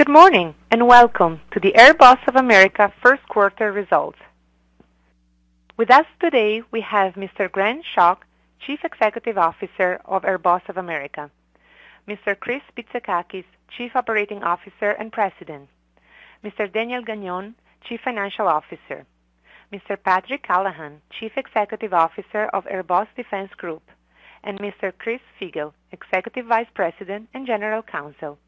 Good morning, and welcome to the AirBoss of America first quarter results. With us today, we have Mr. Gren Schoch, Chief Executive Officer of AirBoss of America, Mr. Chris Bitsakakis, Chief Operating Officer and President, Mr. Daniel Gagnon, Chief Financial Officer, Mr. Patrick Callahan, Chief Executive Officer of AirBoss Defense Group, and Mr. Chris Figel, Executive Vice President and General Counsel.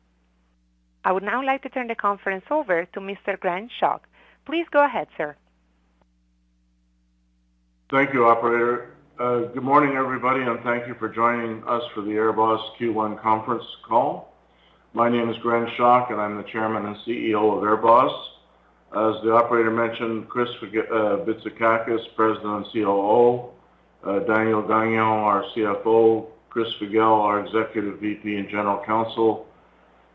I would now like to turn the conference over to Mr. Gren Schoch. Please go ahead, sir. Thank you, operator. Uh, good morning, everybody, and thank you for joining us for the AirBoss Q1 conference call. My name is Gren Schoch, and I'm the Chairman and CEO of AirBoss. As the operator mentioned, Chris uh, Bitsakakis, President and COO, uh, Daniel Gagnon, our CFO, Chris Figel, our Executive VP and General Counsel,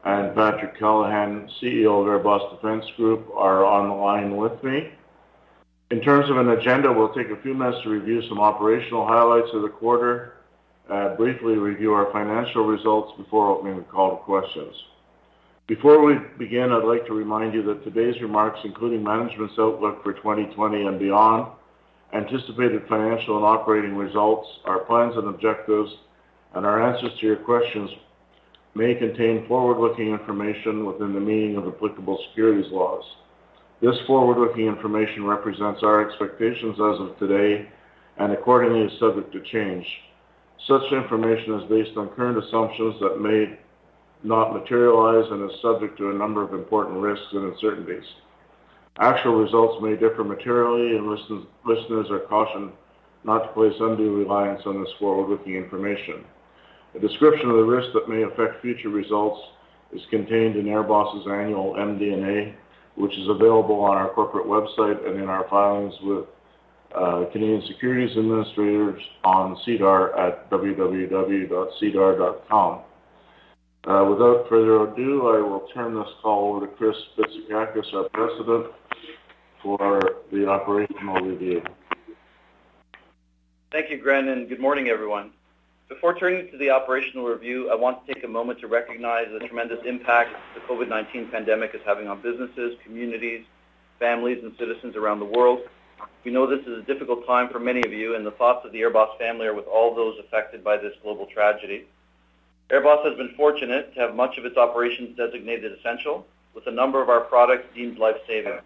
and Patrick Callahan, CEO of AirBoss Defense Group, are on the line with me. In terms of an agenda, we'll take a few minutes to review some operational highlights of the quarter, uh, briefly review our financial results before opening the call to questions. Before we begin, I'd like to remind you that today's remarks, including management's outlook for 2020 and beyond, anticipated financial and operating results, our plans and objectives, and our answers to your questions may contain forward-looking information within the meaning of applicable securities laws. This forward-looking information represents our expectations as of today and accordingly is subject to change. Such information is based on current assumptions that may not materialize and is subject to a number of important risks and uncertainties. Actual results may differ materially, and listeners are cautioned not to place undue reliance on this forward-looking information. A description of the risks that may affect future results is contained in AirBoss's annual MD&A, which is available on our corporate website and in our filings with uh, Canadian Securities Administrators on SEDAR at www.sedar.com. Uh, without further ado, I will turn this call over to Chris Bitsakakis, our President, for the operational review. Thank you, Gren, and good morning, everyone. Before turning to the operational review, I want to take a moment to recognize the tremendous impact the COVID-19 pandemic is having on businesses, communities, families, and citizens around the world. We know this is a difficult time for many of you, and the thoughts of the AirBoss family are with all those affected by this global tragedy. AirBoss has been fortunate to have much of its operations designated essential, with a number of our products deemed life-saving.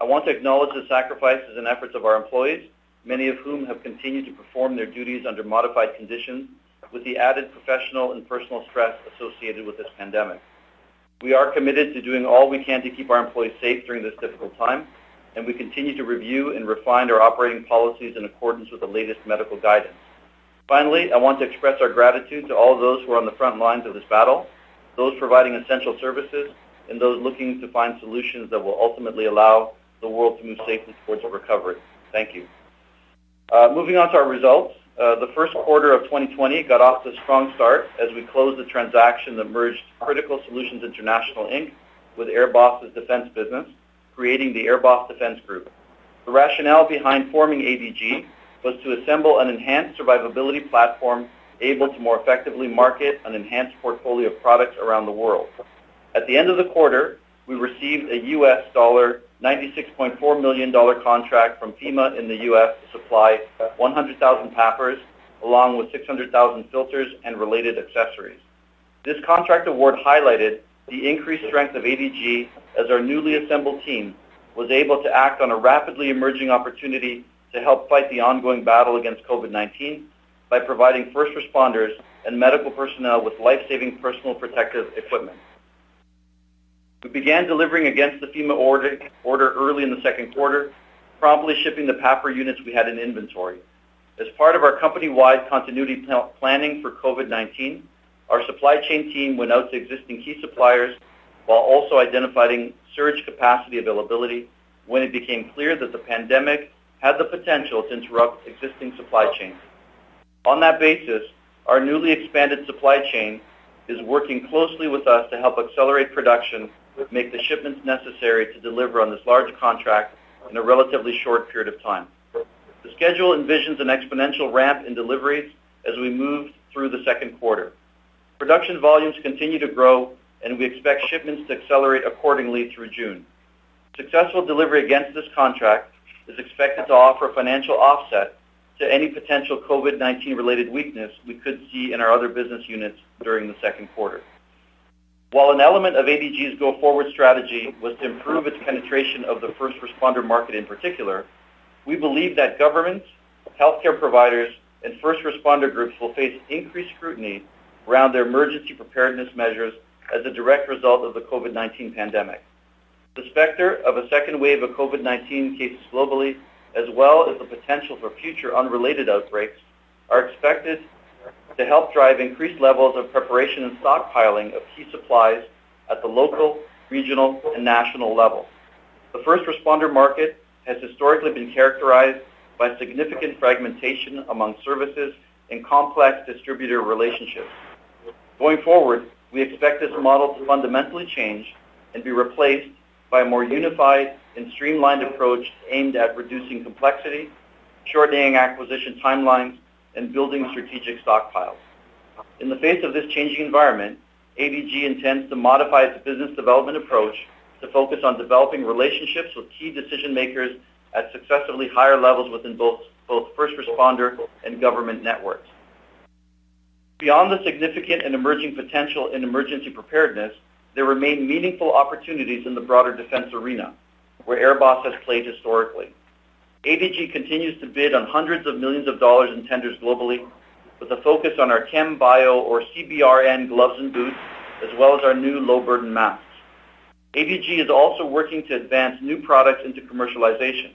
I want to acknowledge the sacrifices and efforts of our employees, many of whom have continued to perform their duties under modified conditions with the added professional and personal stress associated with this pandemic. We are committed to doing all we can to keep our employees safe during this difficult time, and we continue to review and refine our operating policies in accordance with the latest medical guidance. Finally, I want to express our gratitude to all those who are on the front lines of this battle, those providing essential services, and those looking to find solutions that will ultimately allow the world to move safely towards a recovery. Thank you. Uh, moving on to our results. Uh, the first quarter of 2020 got off to a strong start as we closed the transaction that merged Critical Solutions International, Inc. with AirBoss's defense business, creating the AirBoss Defense Group. The rationale behind forming ADG was to assemble an enhanced survivability platform able to more effectively market an enhanced portfolio of products around the world. At the end of the quarter, we received a U.S. dollar $96.4 million contract from FEMA in the U.S. to supply 100,000 PAPRs along with 600,000 filters and related accessories. This contract award highlighted the increased strength of ADG as our newly assembled team was able to act on a rapidly emerging opportunity to help fight the ongoing battle against COVID-19 by providing first responders and medical personnel with life-saving personal protective equipment. We began delivering against the FEMA order, early in the second quarter, promptly shipping the PAPR units we had in inventory. As part of our company-wide continuity planning for COVID-19, our supply chain team went out to existing key suppliers while also identifying surge capacity availability when it became clear that the pandemic had the potential to interrupt existing supply chains. On that basis, our newly expanded supply chain is working closely with us to help accelerate production, make the shipments necessary to deliver on this large contract in a relatively short period of time. The schedule envisions an exponential ramp in deliveries as we move through the second quarter. Production volumes continue to grow, and we expect shipments to accelerate accordingly through June. Successful delivery against this contract is expected to offer a financial offset to any potential COVID-19 related weakness we could see in our other business units during the second quarter. While an element of ADG's go-forward strategy was to improve its penetration of the first responder market in particular, we believe that governments, healthcare providers, and first responder groups will face increased scrutiny around their emergency preparedness measures as a direct result of the COVID-19 pandemic. The specter of a second wave of COVID-19 cases globally, as well as the potential for future unrelated outbreaks, are expected to help drive increased levels of preparation and stockpiling of key supplies at the local, regional, and national level. The first responder market has historically been characterized by significant fragmentation among services and complex distributor relationships. Going forward, we expect this model to fundamentally change and be replaced by a more unified and streamlined approach aimed at reducing complexity, shortening acquisition timelines, and building strategic stockpiles. In the face of this changing environment, ADG intends to modify its business development approach to focus on developing relationships with key decision-makers at successively higher levels within both first responder and government networks. Beyond the significant and emerging potential in emergency preparedness, there remain meaningful opportunities in the broader defense arena, where AirBoss has played historically. ADG continues to bid on hundreds of millions of dollars in tenders globally, with a focus on our Chem Bio or CBRN gloves and boots, as well as our new low-burden masks. ADG is also working to advance new products into commercialization.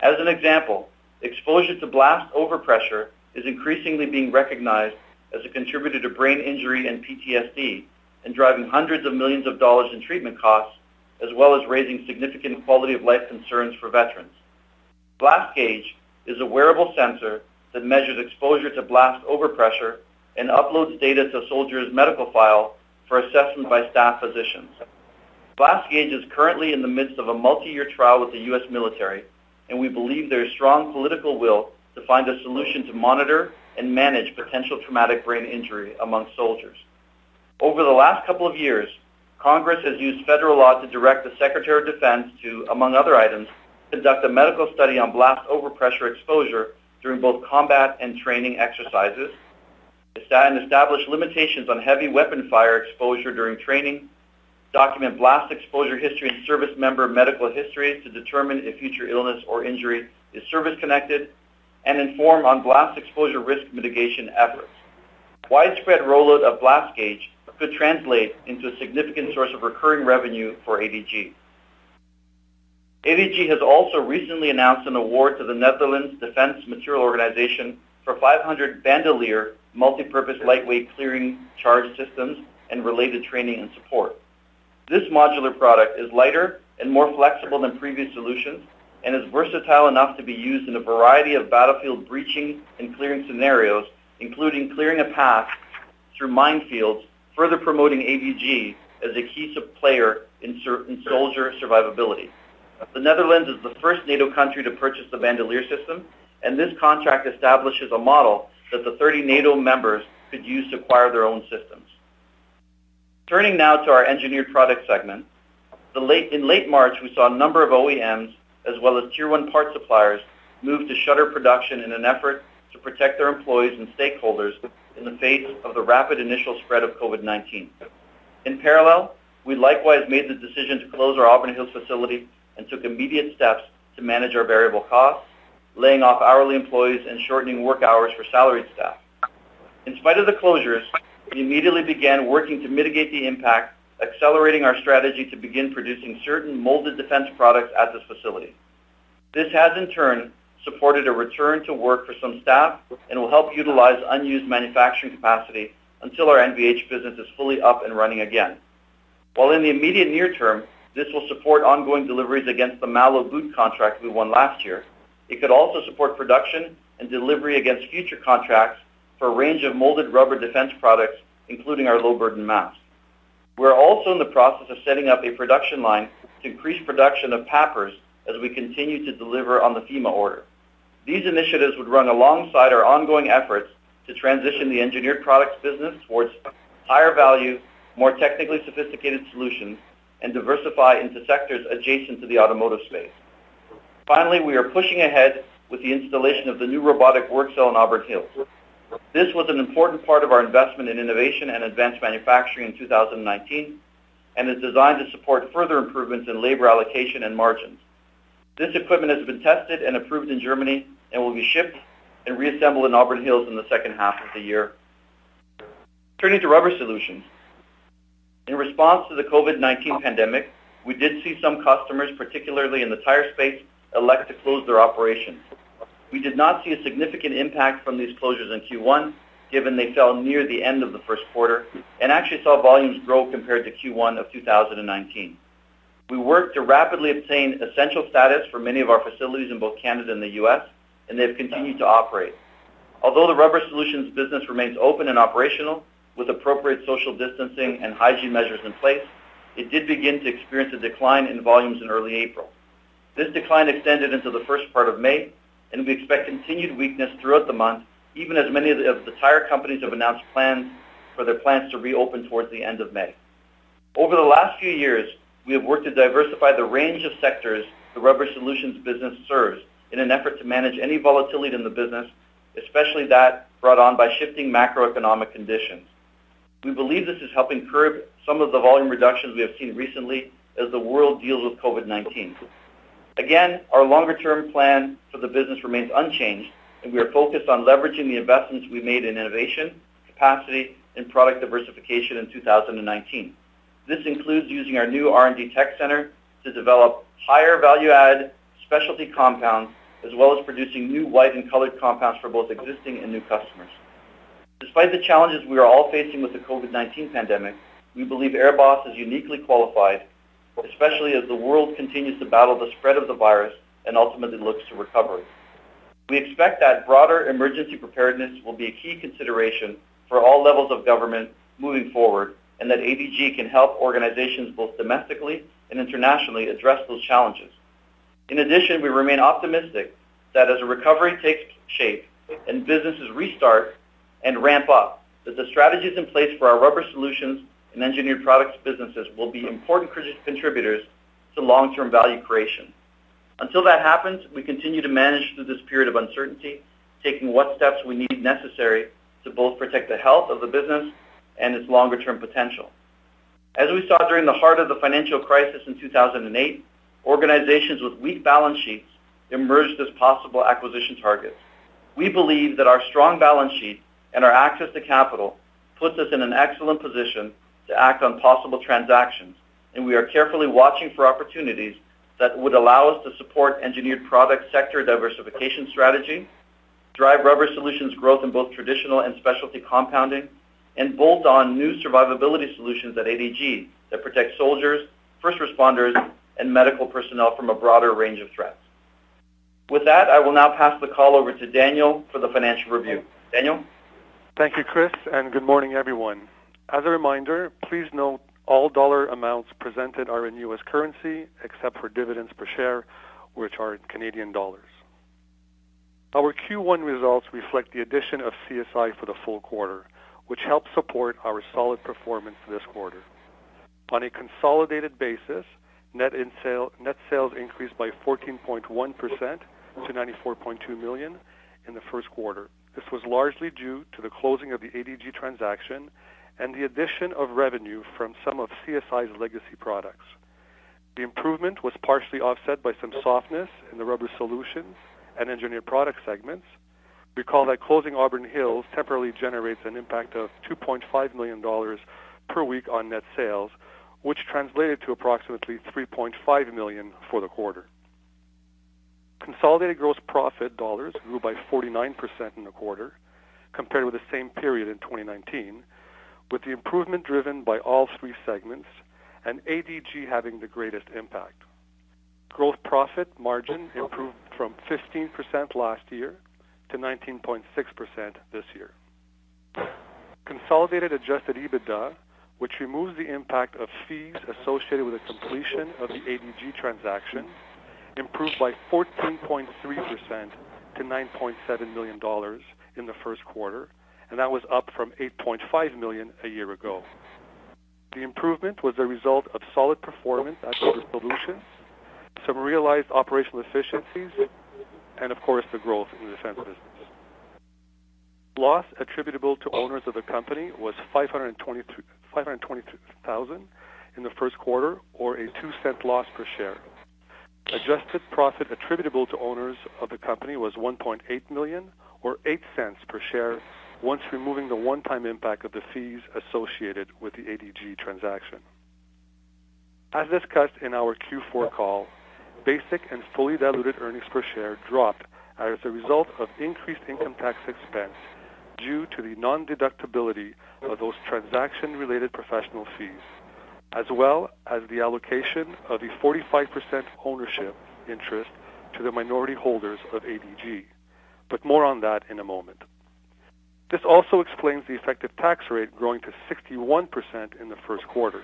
As an example, exposure to blast overpressure is increasingly being recognized as a contributor to brain injury and PTSD and driving hundreds of millions of dollars in treatment costs, as well as raising significant quality of life concerns for veterans. Blast Gauge is a wearable sensor that measures exposure to blast overpressure and uploads data to a soldier's medical file for assessment by staff physicians. Blast Gauge is currently in the midst of a multi-year trial with the U.S. military, and we believe there is strong political will to find a solution to monitor and manage potential traumatic brain injury among soldiers. Over the last couple of years, Congress has used federal law to direct the Secretary of Defense to, among other items, conduct a medical study on blast overpressure exposure during both combat and training exercises, and establish limitations on heavy weapon fire exposure during training, document blast exposure history and service member medical histories to determine if future illness or injury is service-connected, and inform on blast exposure risk mitigation efforts. Widespread rollout of Blast Gauge could translate into a significant source of recurring revenue for ADG. ADG has also recently announced an award to the Netherlands Defense Material Organization for 500 Bandolier multi-purpose lightweight clearing charge systems and related training and support. This modular product is lighter and more flexible than previous solutions and is versatile enough to be used in a variety of battlefield breaching and clearing scenarios, including clearing a path through minefields further promoting ADG as a key player in soldier survivability. The Netherlands is the first NATO country to purchase the Bandolier system, and this contract establishes a model that the 30 NATO members could use to acquire their own systems. Turning now to our Engineered product segment. In late March, we saw a number of OEMs, as well as Tier 1 part suppliers, move to shutter production in an effort to protect their employees and stakeholders in the face of the rapid initial spread of COVID-19. In parallel, we likewise made the decision to close our Auburn Hills facility and took immediate steps to manage our variable costs, laying off hourly employees and shortening work hours for salaried staff. In spite of the closures, we immediately began working to mitigate the impact, accelerating our strategy to begin producing certain molded defense products at this facility. This has, in turn, supported a return to work for some staff and will help utilize unused manufacturing capacity until our NVH business is fully up and running again. While in the immediate near term, this will support ongoing deliveries against the MALO boot contract we won last year, it could also support production and delivery against future contracts for a range of molded rubber defense products, including our low-burden masks. We're also in the process of setting up a production line to increase production of PAPRs as we continue to deliver on the FEMA order. These initiatives would run alongside our ongoing efforts to transition the engineered products business towards higher value, more technically sophisticated solutions and diversify into sectors adjacent to the automotive space. Finally, we are pushing ahead with the installation of the new robotic work cell in Auburn Hills. This was an important part of our investment in innovation and advanced manufacturing in 2019 and is designed to support further improvements in labor allocation and margins. This equipment has been tested and approved in Germany and will be shipped and reassembled in Auburn Hills in the second half of the year. Turning to Rubber Solutions. In response to the COVID-19 pandemic, we did see some customers, particularly in the tire space, elect to close their operations. We did not see a significant impact from these closures in Q1, given they fell near the end of the first quarter, and actually saw volumes grow compared to Q1 of 2019. We worked to rapidly obtain essential status for many of our facilities in both Canada and the U.S., and they've continued to operate. Although the Rubber Solutions business remains open and operational with appropriate social distancing and hygiene measures in place, it did begin to experience a decline in volumes in early April. This decline extended into the first part of May, and we expect continued weakness throughout the month, even as many of the, of the tire companies have announced plans for their plants to reopen towards the end of May. Over the last few years, we have worked to diversify the range of sectors the Rubber Solutions business serves in an effort to manage any volatility in the business, especially that brought on by shifting macroeconomic conditions. We believe this is helping curb some of the volume reductions we have seen recently as the world deals with COVID-19. Again, our longer-term plan for the business remains unchanged, and we are focused on leveraging the investments we made in innovation, capacity, and product diversification in 2019. This includes using our new R&D Tech Center to develop higher value-add specialty compounds, as well as producing new white and colored compounds for both existing and new customers. Despite the challenges we are all facing with the COVID-19 pandemic, we believe AirBoss is uniquely qualified especially as the world continues to battle the spread of the virus and ultimately looks to recovery. We expect that broader emergency preparedness will be a key consideration for all levels of government moving forward, and that ADG can help organizations both domestically and internationally address those challenges. In addition, we remain optimistic that as a recovery takes shape and businesses restart and ramp up, that the strategies in place for our rubber solutions and engineered products businesses will be important contributors to long-term value creation. Until that happens, we continue to manage through this period of uncertainty, taking what steps we need necessary to both protect the health of the business and its longer-term potential. As we saw during the heart of the financial crisis in 2008, organizations with weak balance sheets emerged as possible acquisition targets. We believe that our strong balance sheet and our access to capital puts us in an excellent position to act on possible transactions, and we are carefully watching for opportunities that would allow us to support engineered product sector diversification strategy, drive Rubber Solutions growth in both traditional and specialty compounding, and bolt on new survivability solutions at ADG that protect soldiers, first responders, and medical personnel from a broader range of threats. With that, I will now pass the call over to Daniel for the financial review. Daniel? Thank you, Chris, and good morning, everyone. As a reminder, please note all dollar amounts presented are in U.S. currency, except for dividends per share, which are in Canadian dollars. Our Q1 results reflect the addition of CSI for the full quarter, which helped support our solid performance this quarter. On a consolidated basis, net sales increased by 14.1% to $94.2 million in the first quarter. This was largely due to the closing of the ADG transaction and the addition of revenue from some of CSI's legacy products. The improvement was partially offset by some softness in the Rubber Solutions and Engineered Products segments. Recall that closing Auburn Hills temporarily generates an impact of $2.5 million per week on net sales, which translated to approximately 3.5 million for the quarter. Consolidated gross profit dollars grew by 49% in the quarter compared with the same period in 2019, with the improvement driven by all three segments and ADG having the greatest impact. Gross profit margin improved from 15% last year to 19.6% this year. Consolidated adjusted EBITDA, which removes the impact of fees associated with the completion of the ADG transaction, improved by 14.3% to $9.7 million in the first quarter, and that was up from 8.5 million a year ago. The improvement was a result of solid performance at Rubber Solutions, some realized operational efficiencies, and of course, the growth in the defense business. Loss attributable to owners of the company was 522,000 in the first quarter, or a $0.02 loss per share. Adjusted profit attributable to owners of the company was 1.8 million, or $0.08 per share, once removing the one-time impact of the fees associated with the ADG transaction. As discussed in our Q4 call, basic and fully diluted earnings per share dropped as a result of increased income tax expense due to the non-deductibility of those transaction-related professional fees, as well as the allocation of the 45% ownership interest to the minority holders of ADG. But more on that in a moment. This also explains the effective tax rate growing to 61% in the first quarter.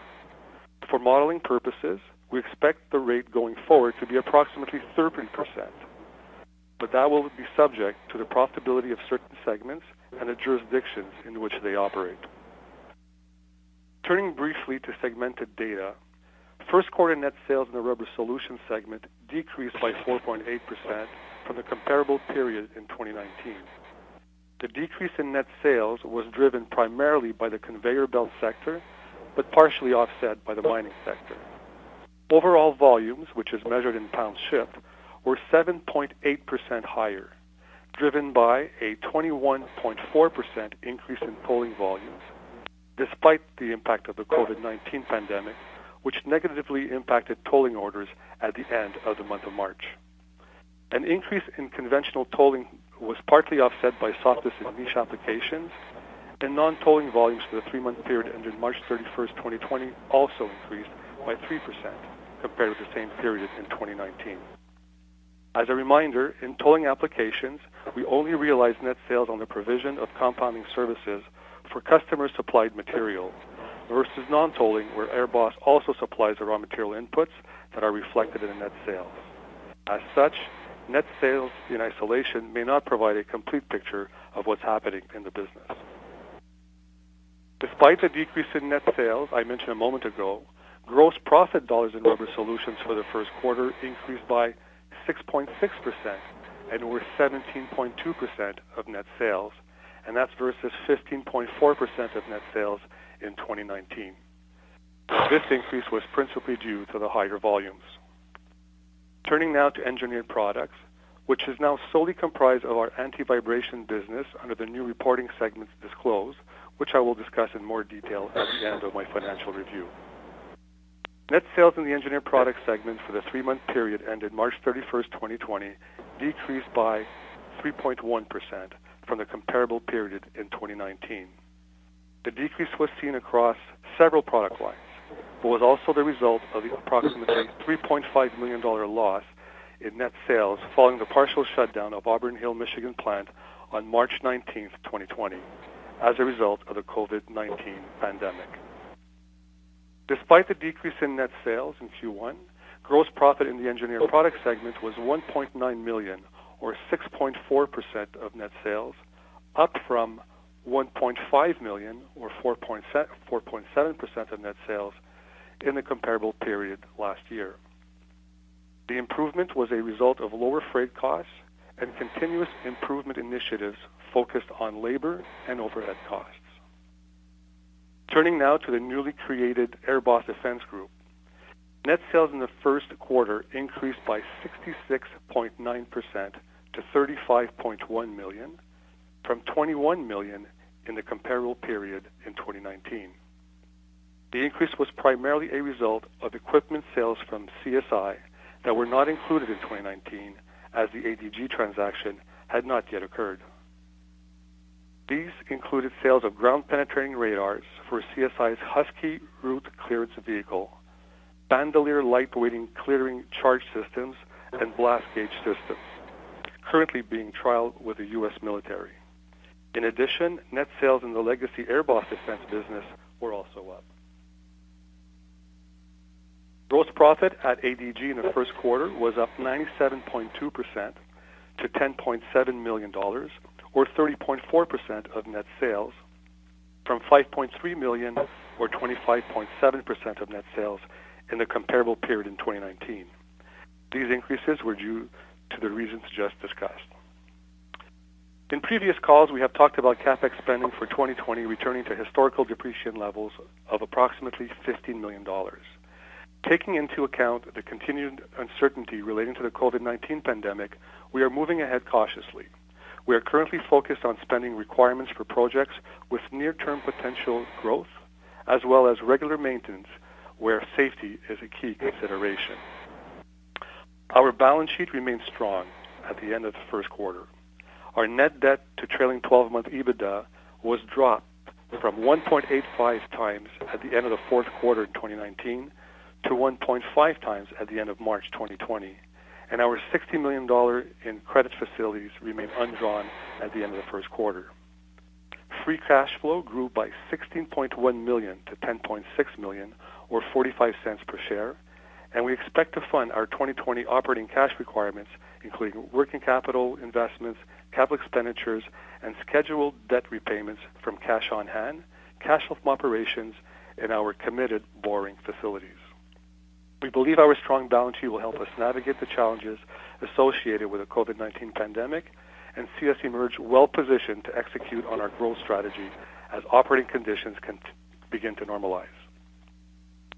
For modeling purposes, we expect the rate going forward to be approximately 30%, but that will be subject to the profitability of certain segments and the jurisdictions in which they operate. Turning briefly to segmented data, first quarter net sales in the Rubber Solutions segment decreased by 4.8% from the comparable period in 2019. The decrease in net sales was driven primarily by the conveyor belt sector, but partially offset by the mining sector. Overall volumes, which is measured in pounds shipped, were 7.8% higher, driven by a 21.4% increase in tolling volumes, despite the impact of the COVID-19 pandemic, which negatively impacted tolling orders at the end of the month of March. An increase in conventional tolling was partly offset by softness in niche applications, and non-tolling volumes for the three-month period ended March 31st, 2020, also increased by 3% compared with the same period in 2019. As a reminder, in tolling applications, we only realize net sales on the provision of compounding services for customer-supplied material versus non-tolling, where AirBoss also supplies the raw material inputs that are reflected in net sales. As such, net sales in isolation may not provide a complete picture of what's happening in the business. Despite the decrease in net sales I mentioned a moment ago, gross profit dollars in Rubber Solutions for the first quarter increased by 6.6% and were 17.2% of net sales, and that's versus 15.4% of net sales in 2019. This increase was principally due to the higher volumes. Turning now to Engineered Products, which is now solely comprised of our anti-vibration business under the new reporting segments disclosed, which I will discuss in more detail at the end of my financial review. Net sales in the Engineered Products segment for the three-month period ended March 31st, 2020, decreased by 3.1% from the comparable period in 2019. The decrease was seen across several product lines, but was also the result of the approximately $3.5 million loss in net sales following the partial shutdown of Auburn Hill, Michigan plant on March 19, 2020, as a result of the COVID-19 pandemic. Despite the decrease in net sales in Q1, gross profit in the Engineered product segment was $1.9 million, or 6.4% of net sales, up from 1.5 million, or 4.7% of net sales in the comparable period last year. The improvement was a result of lower freight costs and continuous improvement initiatives focused on labor and overhead costs. Turning now to the newly created AirBoss Defense Group. Net sales in the first quarter increased by 66.9% to 35.1 million from 21 million in the comparable period in 2019. The increase was primarily a result of equipment sales from CSI that were not included in 2019 as the ADG transaction had not yet occurred. These included sales of ground-penetrating radars for CSI's Husky route clearance vehicle, bandolier lightweighting clearing charge systems, and blast gauge systems, currently being trialed with the U.S. military. In addition, net sales in the legacy AirBoss defense business were also up. Gross profit at ADG in the first quarter was up 97.2% to $10.7 million, or 30.4% of net sales, from 5.3 million, or 25.7% of net sales in the comparable period in 2019. These increases were due to the reasons just discussed. In previous calls, we have talked about CapEx spending for 2020 returning to historical depreciation levels of approximately $15 million. Taking into account the continued uncertainty relating to the COVID-19 pandemic, we are moving ahead cautiously. We are currently focused on spending requirements for projects with near-term potential growth, as well as regular maintenance where safety is a key consideration. Our balance sheet remains strong at the end of the first quarter. Our net debt to trailing 12-month EBITDA was dropped from 1.85 times at the end of the fourth quarter in 2019 to 1.5 times at the end of March 2020, and our $60 million in credit facilities remain undrawn at the end of the first quarter. Free cash flow grew by 16.1 million to 10.6 million, or 45 cents per share, and we expect to fund our 2020 operating cash requirements, including working capital investments, capital expenditures, and scheduled debt repayments from cash on hand, cash flow from operations, and our committed borrowing facilities. We believe our strong balance sheet will help us navigate the challenges associated with the COVID-19 pandemic and see us emerge well-positioned to execute on our growth strategy as operating conditions can begin to normalize.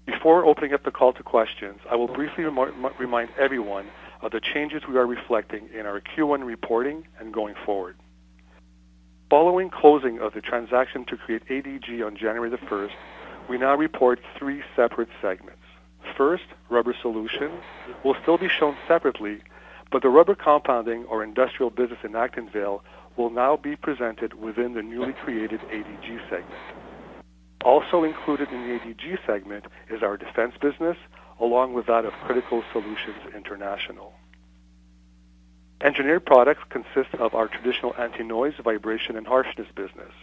Before opening up the call to questions, I will briefly remind everyone of the changes we are reflecting in our Q1 reporting and going forward. Following closing of the transaction to create ADG on January the 1st, we now report three separate segments. First, Rubber Solutions will still be shown separately, but the rubber compounding or industrial business in Acton Vale will now be presented within the newly created ADG segment. Also included in the ADG segment is our defense business, along with that of Critical Solutions International. Engineered Products consist of our traditional anti-noise, vibration, and harshness business.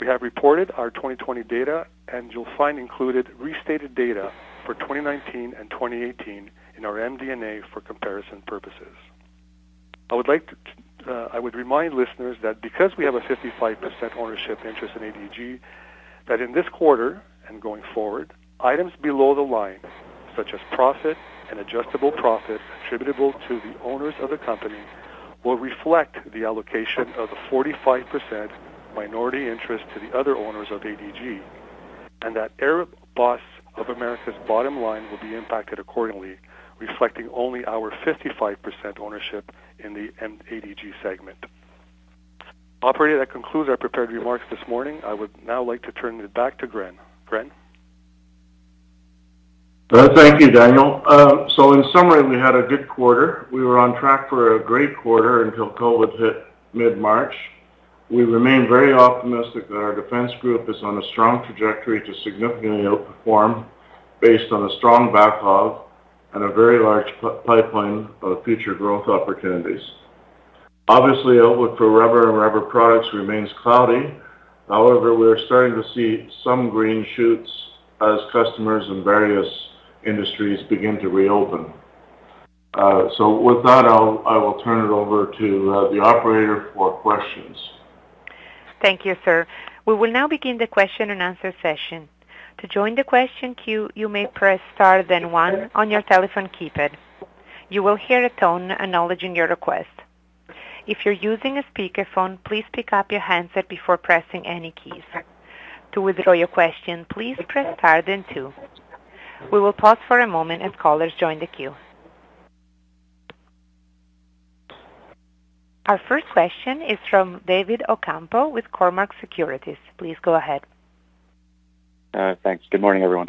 We have reported our 2020 data, and you'll find included restated data for 2019 and 2018 in our MD&A for comparison purposes. I would like to, uh, I would remind listeners that because we have a 55% ownership interest in ADG, that in this quarter and going forward, items below the line, such as profit and adjustable profit attributable to the owners of the company, will reflect the allocation of the 45% minority interest to the other owners of ADG, and that AirBoss of America's bottom line will be impacted accordingly, reflecting only our 55% ownership in the ADG segment. Operator, that concludes our prepared remarks this morning. I would now like to turn it back to Gren. Gren? Uh, thank you, Daniel. Uh, so in summary, we had a good quarter. We were on track for a great quarter until COVID hit mid-March. We remain very optimistic that our defense group is on a strong trajectory to significantly outperform based on a strong backlog and a very large pipeline of future growth opportunities. Obviously, outlook for rubber and rubber products remains cloudy. However, we are starting to see some green shoots as customers in various industries begin to reopen. Uh, so with that, I'll, turn it over to uh, the operator for questions. Thank you, sir. We will now begin the question and answer session. To join the question queue, you may press star then one on your telephone keypad. You will hear a tone acknowledging your request. If you're using a speakerphone, please pick up your handset before pressing any keys. To withdraw your question, please press star then two. We will pause for a moment as callers join the queue. Our first question is from David Ocampo with Cormark Securities. Please go ahead. Uh, thanks. Good morning, everyone.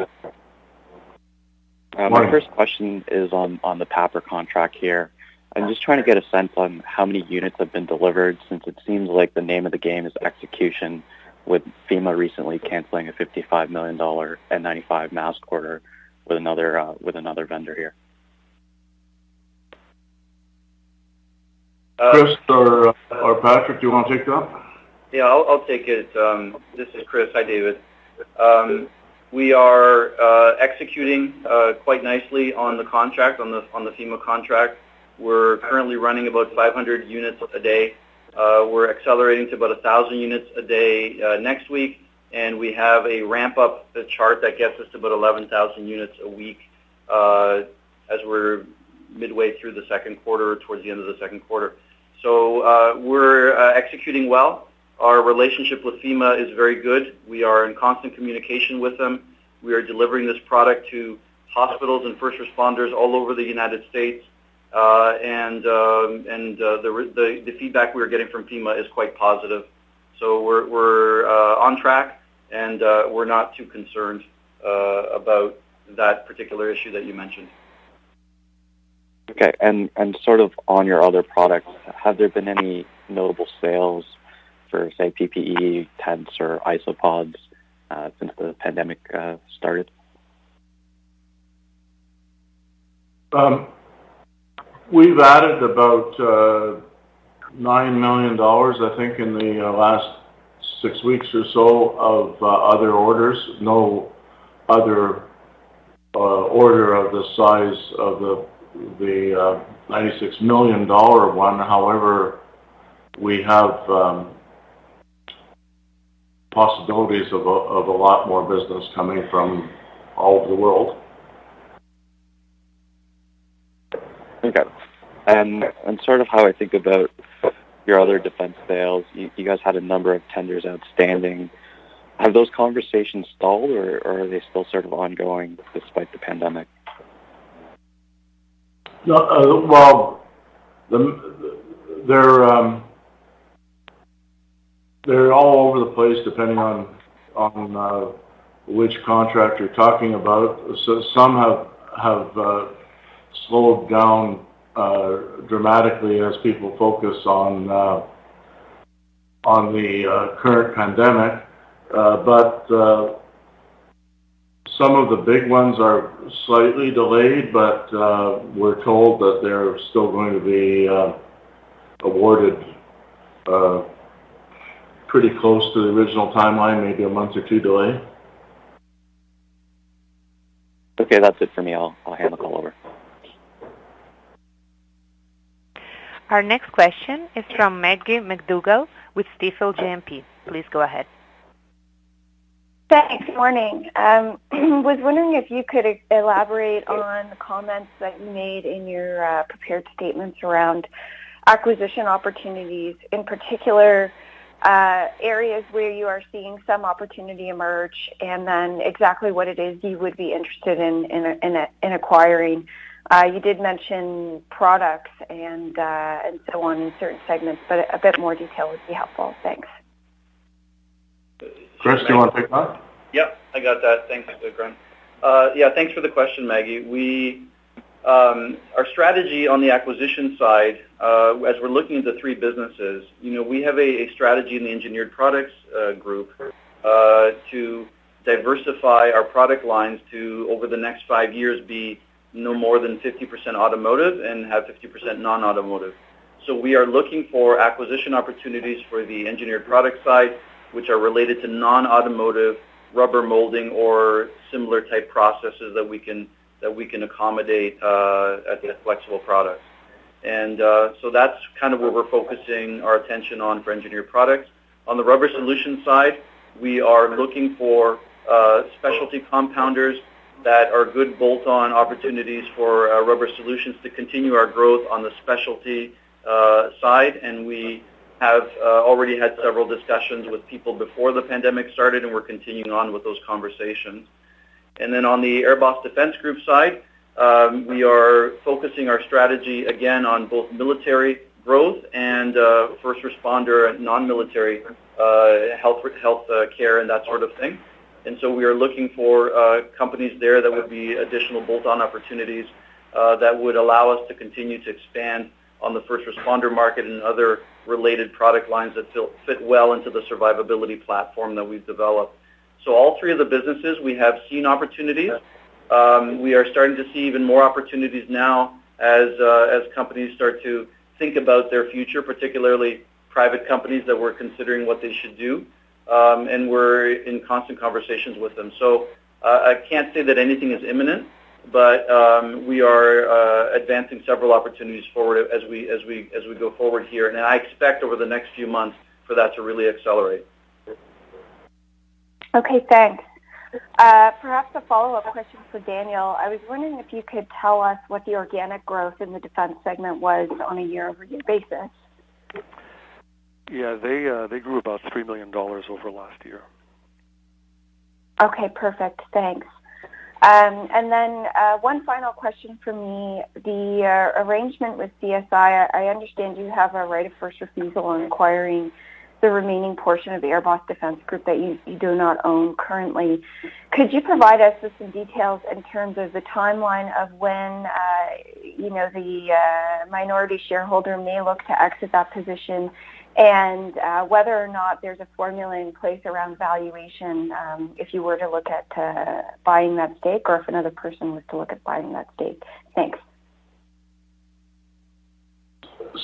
Uh, my first question is on, on the PAPR contract here. I'm just trying to get a sense on how many units have been delivered since it seems like the name of the game is execution with FEMA recently canceling a $55 million N95 mask order. with another uh, with another vendor here. Uh, Chris or or Patrick, do you want to take that? Yeah, I'll, I'll take it. Um, this is Chris. Hi, David. Um, we are uh, executing uh, quite nicely on the contract, on the on the FEMA contract. We're currently running about 500 units a day. Uh, we're accelerating to about 1,000 units a day uh, next week, and we have a ramp-up chart that gets us to about 11,000 units a week uh, as we're midway through the second quarter, towards the end of the second quarter. So uh, we're uh, executing well. Our relationship with FEMA is very good. We are in constant communication with them. We are delivering this product to hospitals and first responders all over the United States. Uh, and um, and uh, the, the, the feedback we are getting from FEMA is quite positive. So we're, we're uh, on track, and uh, we're not too concerned uh, about that particular issue that you mentioned. Okay, and and sort of on your other products, have there been any notable sales for, say, PPE, tents, or isopods uh, since the pandemic uh, started? Um, we've added about uh, $9 million, I think, in the uh, last six weeks or so of uh, other orders. No other uh, order of the size of the the $96 million one. However, we have um, possibilities of a lot more business coming from all over the world. Okay. And and sort of how I think about your other defense sales, you, you guys had a number of tenders outstanding. Have those conversations stalled, or, or are they still sort of ongoing despite the pandemic? No, uh, well, the, they're um, they're all over the place depending on on uh, which contract you're talking about. So some have have uh, slowed down uh, dramatically as people focus on uh, on the uh, current pandemic, but some of the big ones are slightly delayed, but uh, we're told that they're still going to be uh, awarded uh, pretty close to the original timeline, maybe a month or two delay. Okay, that's it for me. I'll, I'll hand the call over. Our next question is from Maggie MacDougall with Stifel GMP. Please go ahead. Thanks. Morning. Um, was wondering if you could elaborate on the comments that you made in your uh, prepared statements around acquisition opportunities, in particular, uh, areas where you are seeing some opportunity emerge, and then exactly what it is you would be interested in in, in, in acquiring. Uh, you did mention products and uh, and so on in certain segments, but a bit more detail would be helpful. Thanks. Chris, do you want to pick that? Yep, I got that. Thanks, Gren. Uh, yeah, thanks for the question, Maggie. We um, our strategy on the acquisition side, uh, as we're looking at the three businesses, you know, we have a, a strategy in the engineered products uh, group uh, to diversify our product lines to over the next five years be no more than 50% automotive and have 50% non-automotive. So we are looking for acquisition opportunities for the engineered product side, which are related to non-automotive rubber molding or similar type processes that we can that we can accommodate uh, at, the Flexible Products. And uh, so that's kind of where we're focusing our attention on for engineered products. On the rubber solution side, we are looking for uh, specialty compounders that are good bolt-on opportunities for uh, rubber solutions to continue our growth on the specialty uh, side. And we have uh, already had several discussions with people before the pandemic started, and we're continuing on with those conversations. And then on the AirBoss Defense Group side, um, we are focusing our strategy again on both military growth and first responder and non-military health health care and that sort of thing. And so we are looking for uh, companies there that would be additional bolt-on opportunities uh, that would allow us to continue to expand on the first responder market and other related product lines that fit well into the survivability platform that we've developed. So all three of the businesses, we have seen opportunities. Um, we are starting to see even more opportunities now as uh, as companies start to think about their future, particularly private companies that were considering what they should do, um, and we're in constant conversations with them. So uh, I can't say that anything is imminent, but um, we are uh, advancing several opportunities forward as we as we as we go forward here, and I expect over the next few months for that to really accelerate. Okay, thanks. Uh, perhaps a follow-up question for Daniel. I was wondering if you could tell us what the organic growth in the defense segment was on a year-over-year basis. Yeah, they uh, they grew about three million dollars over last year. Okay, perfect. Thanks. Um, and then uh, one final question for me. The uh, arrangement with CSI, I, understand you have a right of first refusal on acquiring the remaining portion of AirBoss Defense Group that you, you do not own currently. Could you provide us with some details in terms of the timeline of when, uh, you know, the uh, minority shareholder may look to exit that position and uh, whether or not there's a formula in place around valuation um, if you were to look at uh, buying that stake or if another person was to look at buying that stake? Thanks.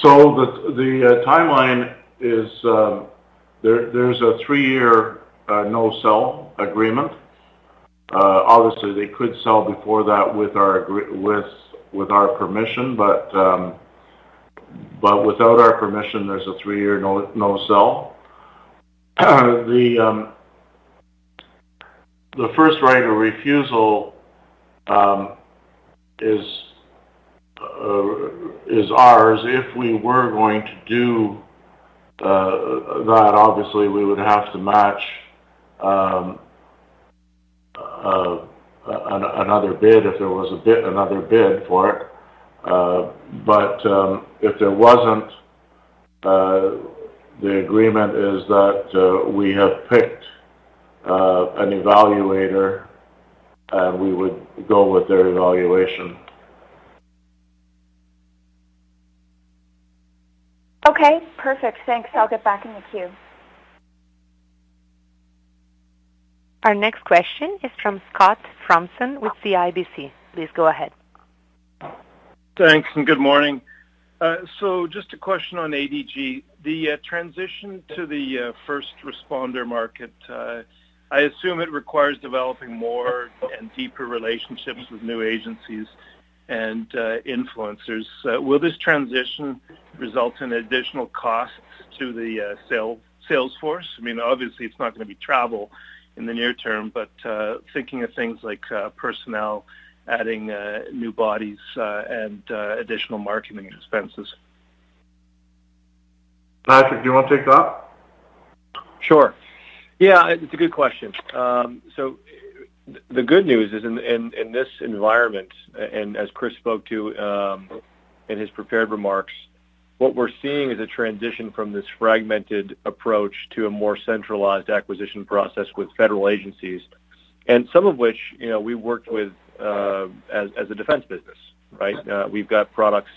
So the, the uh, timeline is um, there, there's a three-year uh, no-sell agreement. Uh, obviously, they could sell before that with our with with our permission, but um, but without our permission, there's a three-year no no sell. the um, the first right of refusal um, is uh, is ours if we were going to do uh, that obviously we would have to match um, uh, another bid if there was a bid, another bid for it. But um, if there wasn't, uh, the agreement is that uh, we have picked uh, an evaluator and we would go with their evaluation. Okay, perfect. Thanks. I'll get back in the queue. Our next question is from Scott Fromson with CIBC. Please go ahead. Thanks, and good morning. Uh, so just a question on ADG. The uh, transition to the uh, first responder market, I assume it requires developing more and deeper relationships with new agencies and influencers. Will this transition result in additional costs to the sale, sales force? I mean, obviously it's not going to be travel in the near term, but thinking of things like personnel, adding uh, new bodies, and additional marketing expenses. Patrick, do you want to take that? Sure. Yeah, it's a good question. Um, so the good news is in, in, in this environment, and as Chris spoke to um, in his prepared remarks, what we're seeing is a transition from this fragmented approach to a more centralized acquisition process with federal agencies, and some of which you know we worked with uh, as as a defense business, right? Uh, we've got products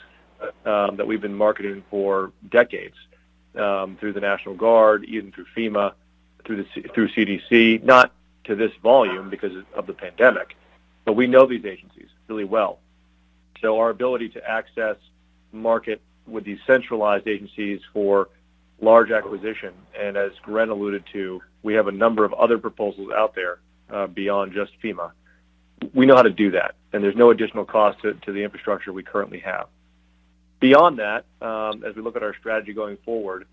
um, that we've been marketing for decades um, through the National Guard, even through FEMA, through the through CDC, not to this volume because of the pandemic. But we know these agencies really well. So our ability to access market with these centralized agencies for large acquisition, and as Gren alluded to, we have a number of other proposals out there uh, beyond just FEMA. We know how to do that, and there's no additional cost to, to the infrastructure we currently have. Beyond that, um, as we look at our strategy going forward,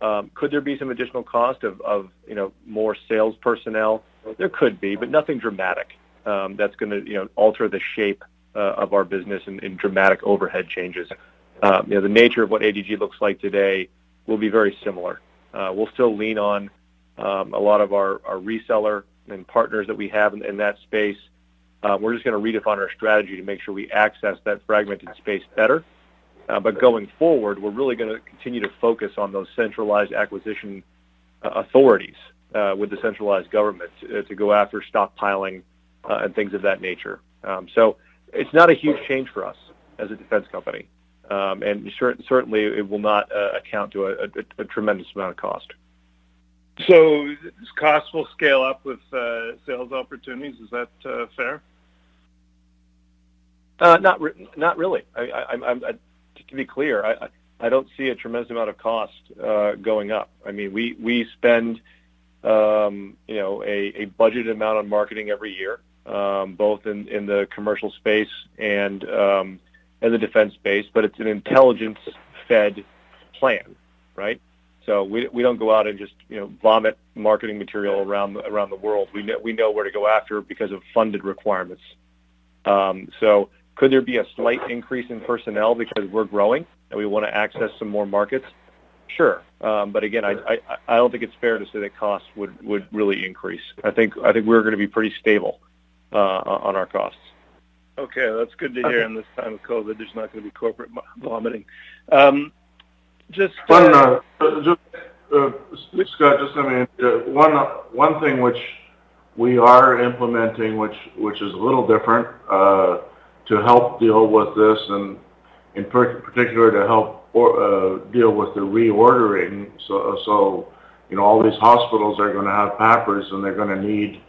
um, could there be some additional cost of, of you know more sales personnel there could be, but nothing dramatic um, that's going to you know alter the shape uh, of our business in, in dramatic overhead changes. Um, you know, the nature of what ADG looks like today will be very similar. Uh, we'll still lean on um, a lot of our, our reseller and partners that we have in, in that space. Uh, we're just going to redefine our strategy to make sure we access that fragmented space better. Uh, but going forward, we're really going to continue to focus on those centralized acquisition uh, authorities uh, with the centralized government to, uh, to go after stockpiling uh, and things of that nature. Um, so it's not a huge change for us as a defense company, um, and cer- certainly it will not account to a, a, a, tremendous amount of cost. So costs will scale up with uh, sales opportunities. Is that uh, fair? Uh, not re- not really. I, I, I'm, I'm, to be clear, I, I don't see a tremendous amount of cost uh, going up. I mean, we we spend um, you know a, a budgeted amount on marketing every year, um, both in, in the commercial space and um, and the defense space. But it's an intelligence fed plan, right? So we we don't go out and just you know vomit marketing material around around the world. We know we know where to go after because of funded requirements. Um, so could there be a slight increase in personnel because we're growing and we want to access some more markets? Sure, um, but again, I, I I don't think it's fair to say that costs would would really increase. I think I think we're going to be pretty stable uh, on our costs. Okay, that's good to hear. Okay. In this time of COVID, there's not going to be corporate vomiting. Um, just one, uh, uh, just, uh, Scott, just I mean, uh, one one thing which we are implementing, which which is a little different, uh, to help deal with this, and in particular to help or, uh, deal with the reordering. So, so you know, all these hospitals are going to have PAPRs, and they're going to need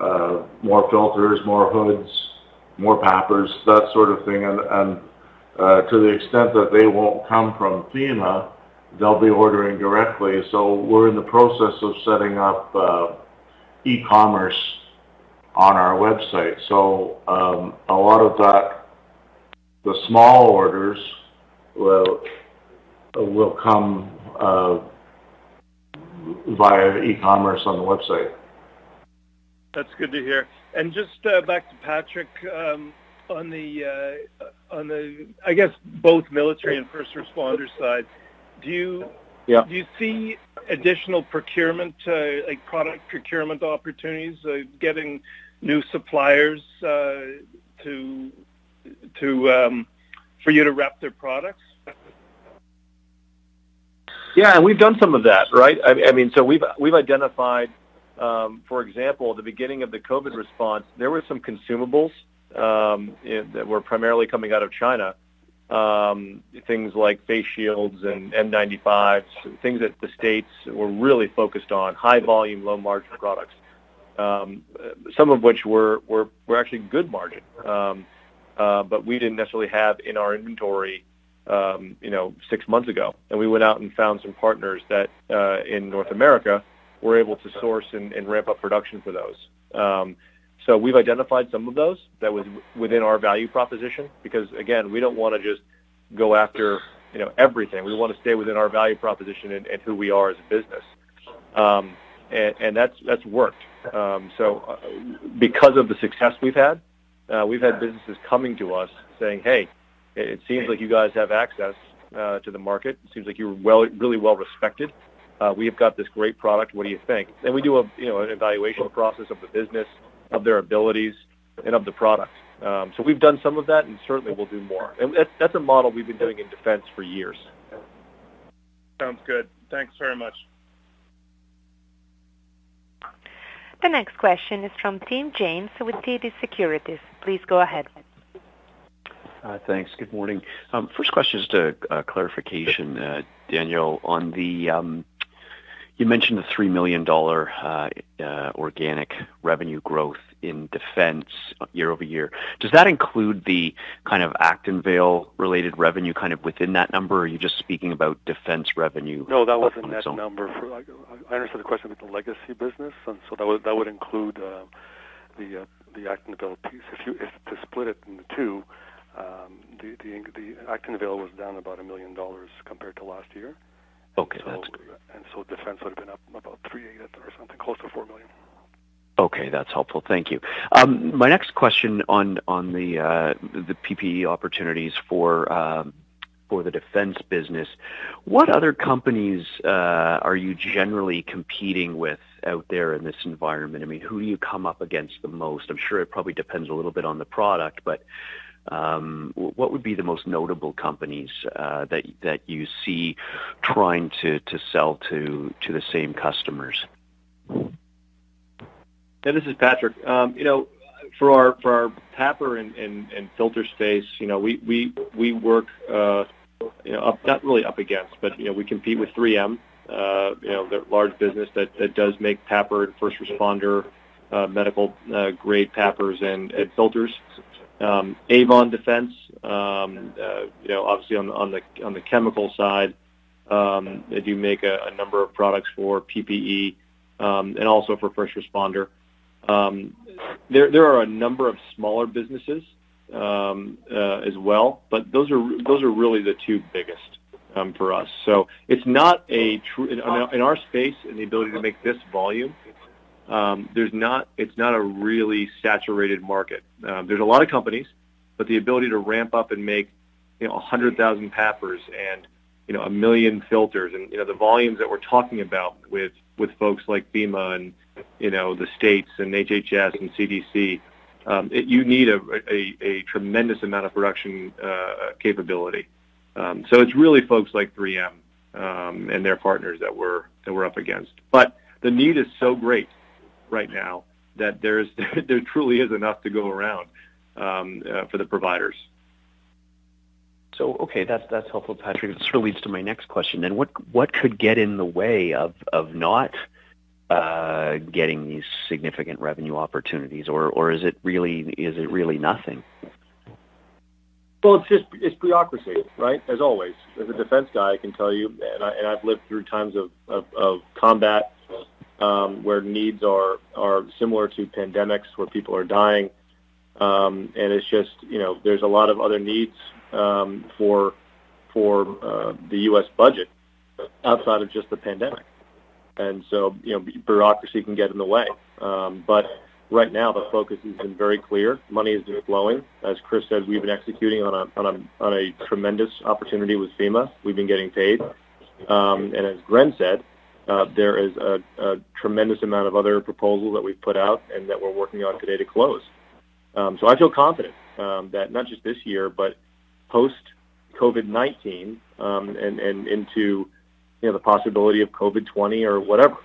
uh, more filters, more hoods, more PAPRs, that sort of thing, and, and uh, to the extent that they won't come from FEMA, they'll be ordering directly. So we're in the process of setting up uh, e-commerce on our website. So um, a lot of that, the small orders will will come uh, via e-commerce on the website. That's good to hear. And just uh, back to Patrick, um, on the uh, on the I guess both military and first responder side, do you yeah. do you see additional procurement uh, like product procurement opportunities, uh, getting new suppliers uh, to to um, for you to rep their products? Yeah, and we've done some of that, right? I, I mean, so we've we've identified, um, for example, the beginning of the COVID response, there were some consumables um, that were primarily coming out of China. Um, things like face shields and N95s, things that the states were really focused on, high volume, low margin products. Um, some of which were, were, were actually good margin, um, uh, but we didn't necessarily have in our inventory, um, you know, six months ago. And we went out and found some partners that uh, in North America were able to source and, and ramp up production for those. Um, so we've identified some of those that was within our value proposition because again, we don't want to just go after you know everything. We want to stay within our value proposition and, and who we are as a business, um, and, and that's that's worked. Um, so uh, because of the success we've had, uh, we've had businesses coming to us saying, "Hey, it seems like you guys have access uh, to the market. It seems like you're well, really well respected. Uh, we have got this great product. What do you think?" And we do a you know an evaluation process of the business of their abilities, and of the product. Um, so we've done some of that, and certainly we'll do more. And that's, that's a model we've been doing in defense for years. Sounds good. Thanks very much. The next question is from Tim James with TD Securities. Please go ahead. Uh, thanks. Good morning. Um, first question is a, clarification, uh, Daniel, on the um, you mentioned the $3 million uh, uh, organic revenue growth in defense year-over-year. Does that include the kind of Acton Vale related revenue kind of within that number, or are you just speaking about defense revenue? No, that was a net number. For, I understood the question about the legacy business, and so that would that would include uh, the the Acton Vale piece. If you if to split it into two, um, the the the Acton Vale was down about a $1 million compared to last year. Okay, so, that's good. And so defense would have been up about three eight or something, close to four million. Okay, that's helpful. Thank you. Um, my next question on on the uh, the PPE opportunities for um, for the defense business. What other companies uh, are you generally competing with out there in this environment? I mean, who do you come up against the most? I'm sure it probably depends a little bit on the product, but um, what would be the most notable companies uh, that that you see trying to, to sell to to the same customers? Yeah, this is Patrick. Um, you know, for our for our PAPR and, and, and filter space, you know, we we we work uh, you know up not really up against, but you know we compete with 3M. Uh, you know, the large business that that does make PAPR and first responder uh, medical uh, grade PAPRs and, and filters. Um, Avon Defense, um, uh, you know, obviously on, on the on the chemical side, um, they do make a, a number of products for PPE um, and also for first responder. Um, there there are a number of smaller businesses um, uh, as well, but those are those are really the two biggest um, for us. So it's not a true in, in our space and the ability to make this volume. Um, there's not it's not a really saturated market. Um, there's a lot of companies, but the ability to ramp up and make you know 100,000 PAPRs and you know a million filters and you know the volumes that we're talking about with with folks like FEMA and you know the states and HHS and CDC. Um, it, you need a, a, a tremendous amount of production uh, capability. Um, so it's really folks like 3M um, and their partners that we're that we're up against. But the need is so great right now that there's there truly is enough to go around um, uh, for the providers. So okay, that's that's helpful, Patrick. It sort of leads to my next question. Then, what what could get in the way of of not uh, getting these significant revenue opportunities, or or is it really is it really nothing? Well, it's just it's bureaucracy, right? As always, as a defense guy, I can tell you, and, I, and I've lived through times of of, of combat um, where needs are are similar to pandemics, where people are dying, um, and it's just you know there's a lot of other needs um, for for uh, the U.S. budget outside of just the pandemic, and so you know bureaucracy can get in the way. Um, but right now, the focus has been very clear. Money has been flowing, as Chris said. We've been executing on a on a on a tremendous opportunity with FEMA. We've been getting paid, um, and as Gren said uh, there is a, a, tremendous amount of other proposals that we've put out and that we're working on today to close. Um, so I feel confident um, that not just this year, but post COVID-19 um, and, and into you know the possibility of COVID-20 or whatever,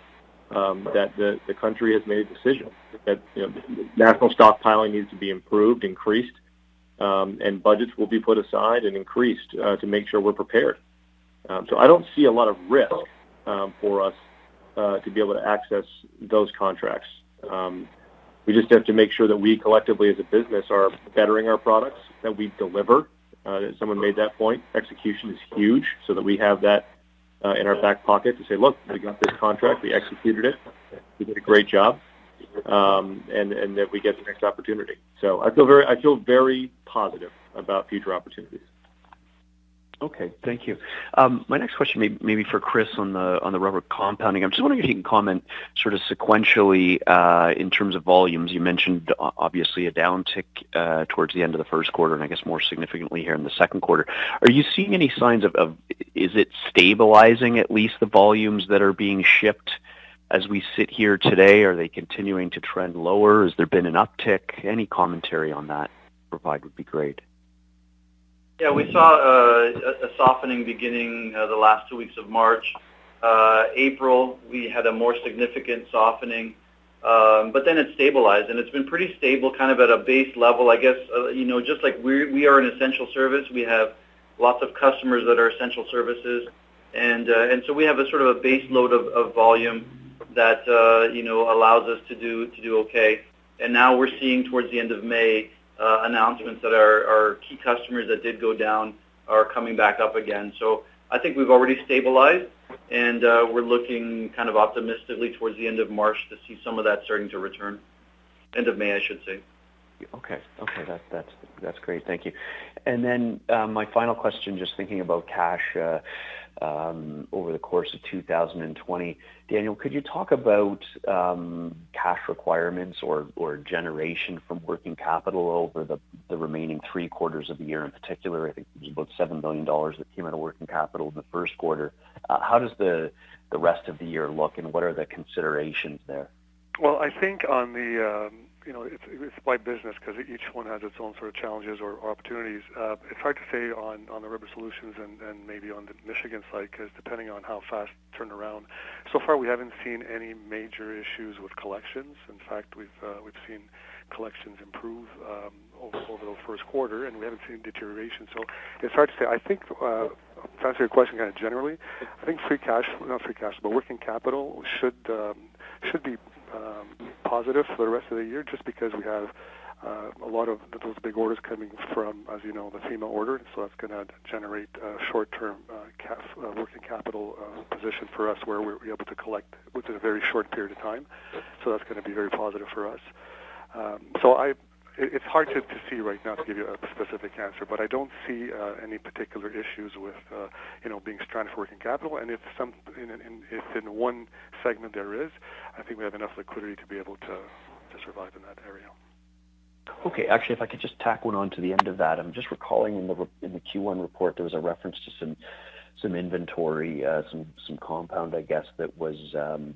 um, that the, the country has made a decision that you know, national stockpiling needs to be improved, increased, um, and budgets will be put aside and increased uh, to make sure we're prepared. Um, so I don't see a lot of risk um, for us uh, to be able to access those contracts. Um, we just have to make sure that we collectively as a business are bettering our products, that we deliver. Uh, someone made that point. Execution is huge, so that we have that uh, in our back pocket to say, look, we got this contract, we executed it, we did a great job, um, and and that we get the next opportunity. So I feel very I feel very positive about future opportunities. Okay, thank you. Um, my next question may, maybe for Chris on the on the rubber compounding. I'm just wondering if you can comment sort of sequentially uh, in terms of volumes. You mentioned uh, obviously a downtick uh, towards the end of the first quarter, and I guess more significantly here in the second quarter. Are you seeing any signs of, of is it stabilizing at least the volumes that are being shipped as we sit here today? Are they continuing to trend lower? Has there been an uptick? Any commentary on that provide would be great. Yeah, we saw uh, a softening beginning uh, the last two weeks of March. Uh, April, we had a more significant softening, um, but then it stabilized, and it's been pretty stable, kind of at a base level. I guess you know, just like we we are an essential service, we have lots of customers that are essential services, and and so we have a sort of a base load of, of volume that you know allows us to do to do okay. And now we're seeing towards the end of May uh, announcements that our, our key customers that did go down are coming back up again. So I think we've already stabilized, and uh, we're looking kind of optimistically towards the end of March to see some of that starting to return. End of May, I should say. Okay. Okay, that, that's that's great. Thank you. And then um, my final question, just thinking about cash. Uh, over the course of 2020. Daniel, could you talk about um, cash requirements or, or generation from working capital over the, the remaining three quarters of the year in particular? I think it was about $7 billion that came out of working capital in the first quarter. Uh, how does the, the rest of the year look, and what are the considerations there? Well, I think on the um, you know, it's, it's by business because each one has its own sort of challenges or, or opportunities. Uh, it's hard to say on, on the Rubber Solutions and, and maybe on the Michigan side because depending on how fast turn around. So far, we haven't seen any major issues with collections. In fact, we've uh, we've seen collections improve um, over, over the first quarter, and we haven't seen deterioration. So it's hard to say. I think uh, to answer your question kind of generally, I think free cash, not free cash, but working capital should um, should be um, positive for the rest of the year, just because we have uh, a lot of those big orders coming from, as you know, the FEMA order. So that's going to generate a short-term uh, cap, uh, working capital uh, position for us where we're able to collect within a very short period of time. So that's going to be very positive for us. Um, so I, it's hard to, to see right now to give you a specific answer, but I don't see uh, any particular issues with, uh, you know, being stranded for working capital. And if some, in, in, if in one segment there is, I think we have enough liquidity to be able to to survive in that area. Okay, actually, if I could just tack one on to the end of that, I'm just recalling in the in the Q1 report there was a reference to some some inventory, uh, some some compound, I guess, that was um,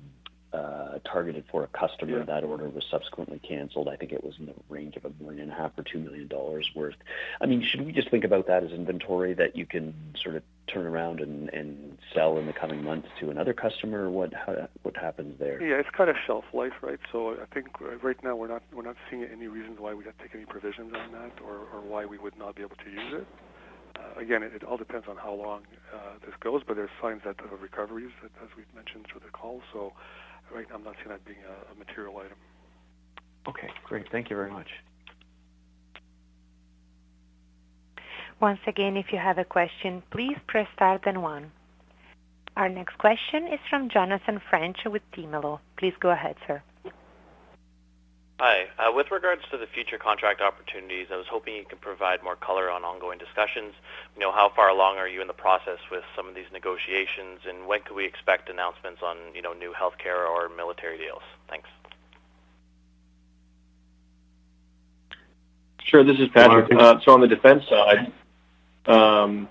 uh, targeted for a customer. Yeah. That order was subsequently canceled. I think it was in the range of a million and a half or two million dollars worth. I mean, should we just think about that as inventory that you can sort of turn around and, and sell in the coming months to another customer? What how, what happens there? Yeah, it's kind of shelf life, right? So I think right now we're not we're not seeing any reasons why we have to take any provisions on that, or, or why we would not be able to use it. Uh, again, it, it, all depends on how long uh, this goes, but there's signs that of recoveries, as we've mentioned through the call. So right now I'm not seeing that being a, a material item. Okay, great. Thank you very much. Once again, if you have a question, please press star then one. Our next question is from Jonathan French with Timelo. Please go ahead, sir. Hi. Uh, with regards to the future contract opportunities, I was hoping you could provide more color on ongoing discussions. You know, how far along are you in the process with some of these negotiations, and when could we expect announcements on, you know, new healthcare or military deals? Thanks. Sure. This is Patrick. Uh, so on the defense side, um,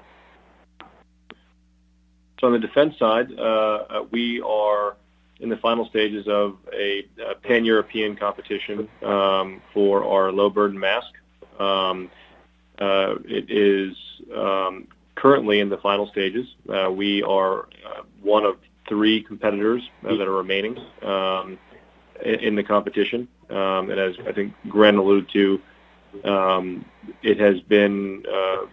so on the defense side, uh, we are in the final stages of a, a pan-European competition um, for our low-burden mask. Um, uh, it is um, currently in the final stages. Uh, we are uh, one of three competitors uh, that are remaining um, in, in, the competition. Um, and as I think Gren alluded to, um, it has been uh,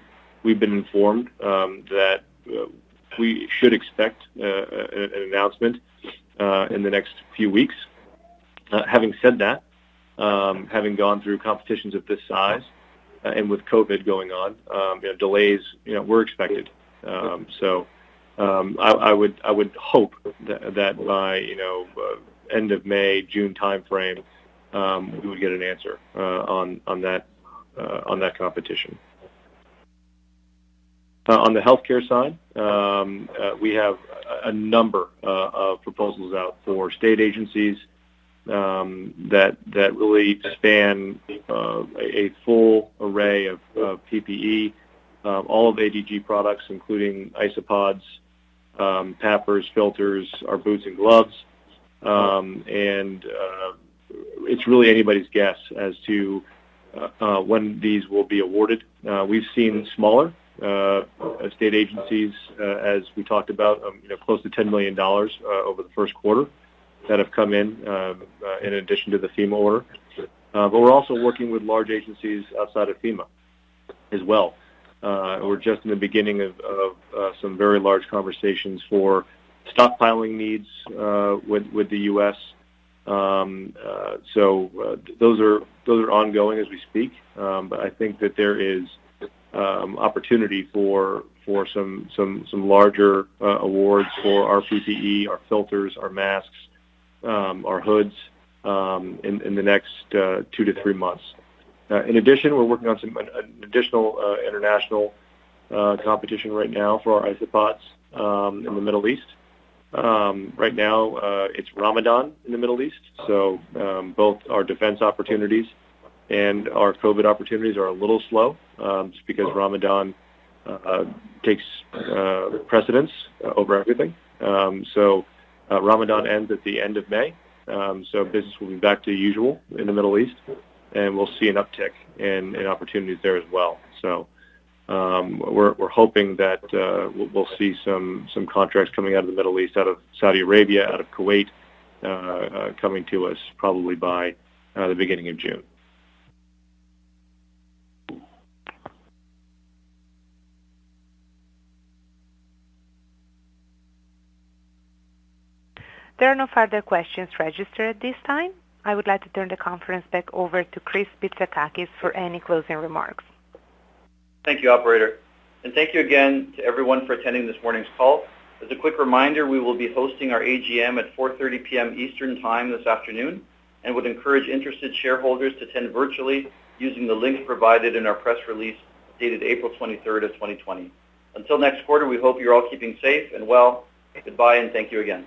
we've been informed that uh, we should expect an announcement uh, in the next few weeks. Uh, having said that, um, having gone through competitions of this size uh, and with COVID going on, um, you know, delays, you know, were expected. Um, so um, I, I would I would hope that, that by you know uh, end of May June timeframe um, we would get an answer uh, on on that uh, on that competition. Uh, on the healthcare side, um, uh, we have a number uh, of proposals out for state agencies um, that that really span uh, a, a full array of, of PPE, um, all of ADG products, including isopods, um, PAPRs, filters, our boots and gloves, um, and uh, it's really anybody's guess as to uh, when these will be awarded. We've seen smaller state agencies, uh, as we talked about, um, you know, close to $10 million uh, over the first quarter that have come in um, in addition to the FEMA order. But we're also working with large agencies outside of FEMA as well. We're just in the beginning of some very large conversations for stockpiling needs with the U.S. Um, so those are ongoing as we speak. But I think that there is um, opportunity for for some some some larger uh, awards for our PPE, our filters, our masks, um, our hoods um, in, in the next uh, two to three months. Uh, in addition, we're working on some an additional uh, international uh, competition right now for our isopods um, in the Middle East. Um, right now, uh, it's Ramadan in the Middle East, so um, both our defense opportunities and our COVID opportunities are a little slow um, just because Ramadan uh, takes uh, precedence uh, over everything. Um, so uh, Ramadan ends at the end of May, um, so business will be back to usual in the Middle East, and we'll see an uptick in, in opportunities there as well. So um, we're, we're hoping that uh, we'll, we'll see some some contracts coming out of the Middle East, out of Saudi Arabia, out of Kuwait, uh, uh, coming to us probably by uh, the beginning of June. There are no further questions registered at this time. I would like to turn the conference back over to Chris Bitsakakis for any closing remarks. Thank you, operator. And thank you again to everyone for attending this morning's call. As a quick reminder, we will be hosting our AGM at 4.30 p.m. Eastern Time this afternoon and would encourage interested shareholders to attend virtually using the link provided in our press release dated April 23rd of 2020. Until next quarter, we hope you're all keeping safe and well. Goodbye and thank you again.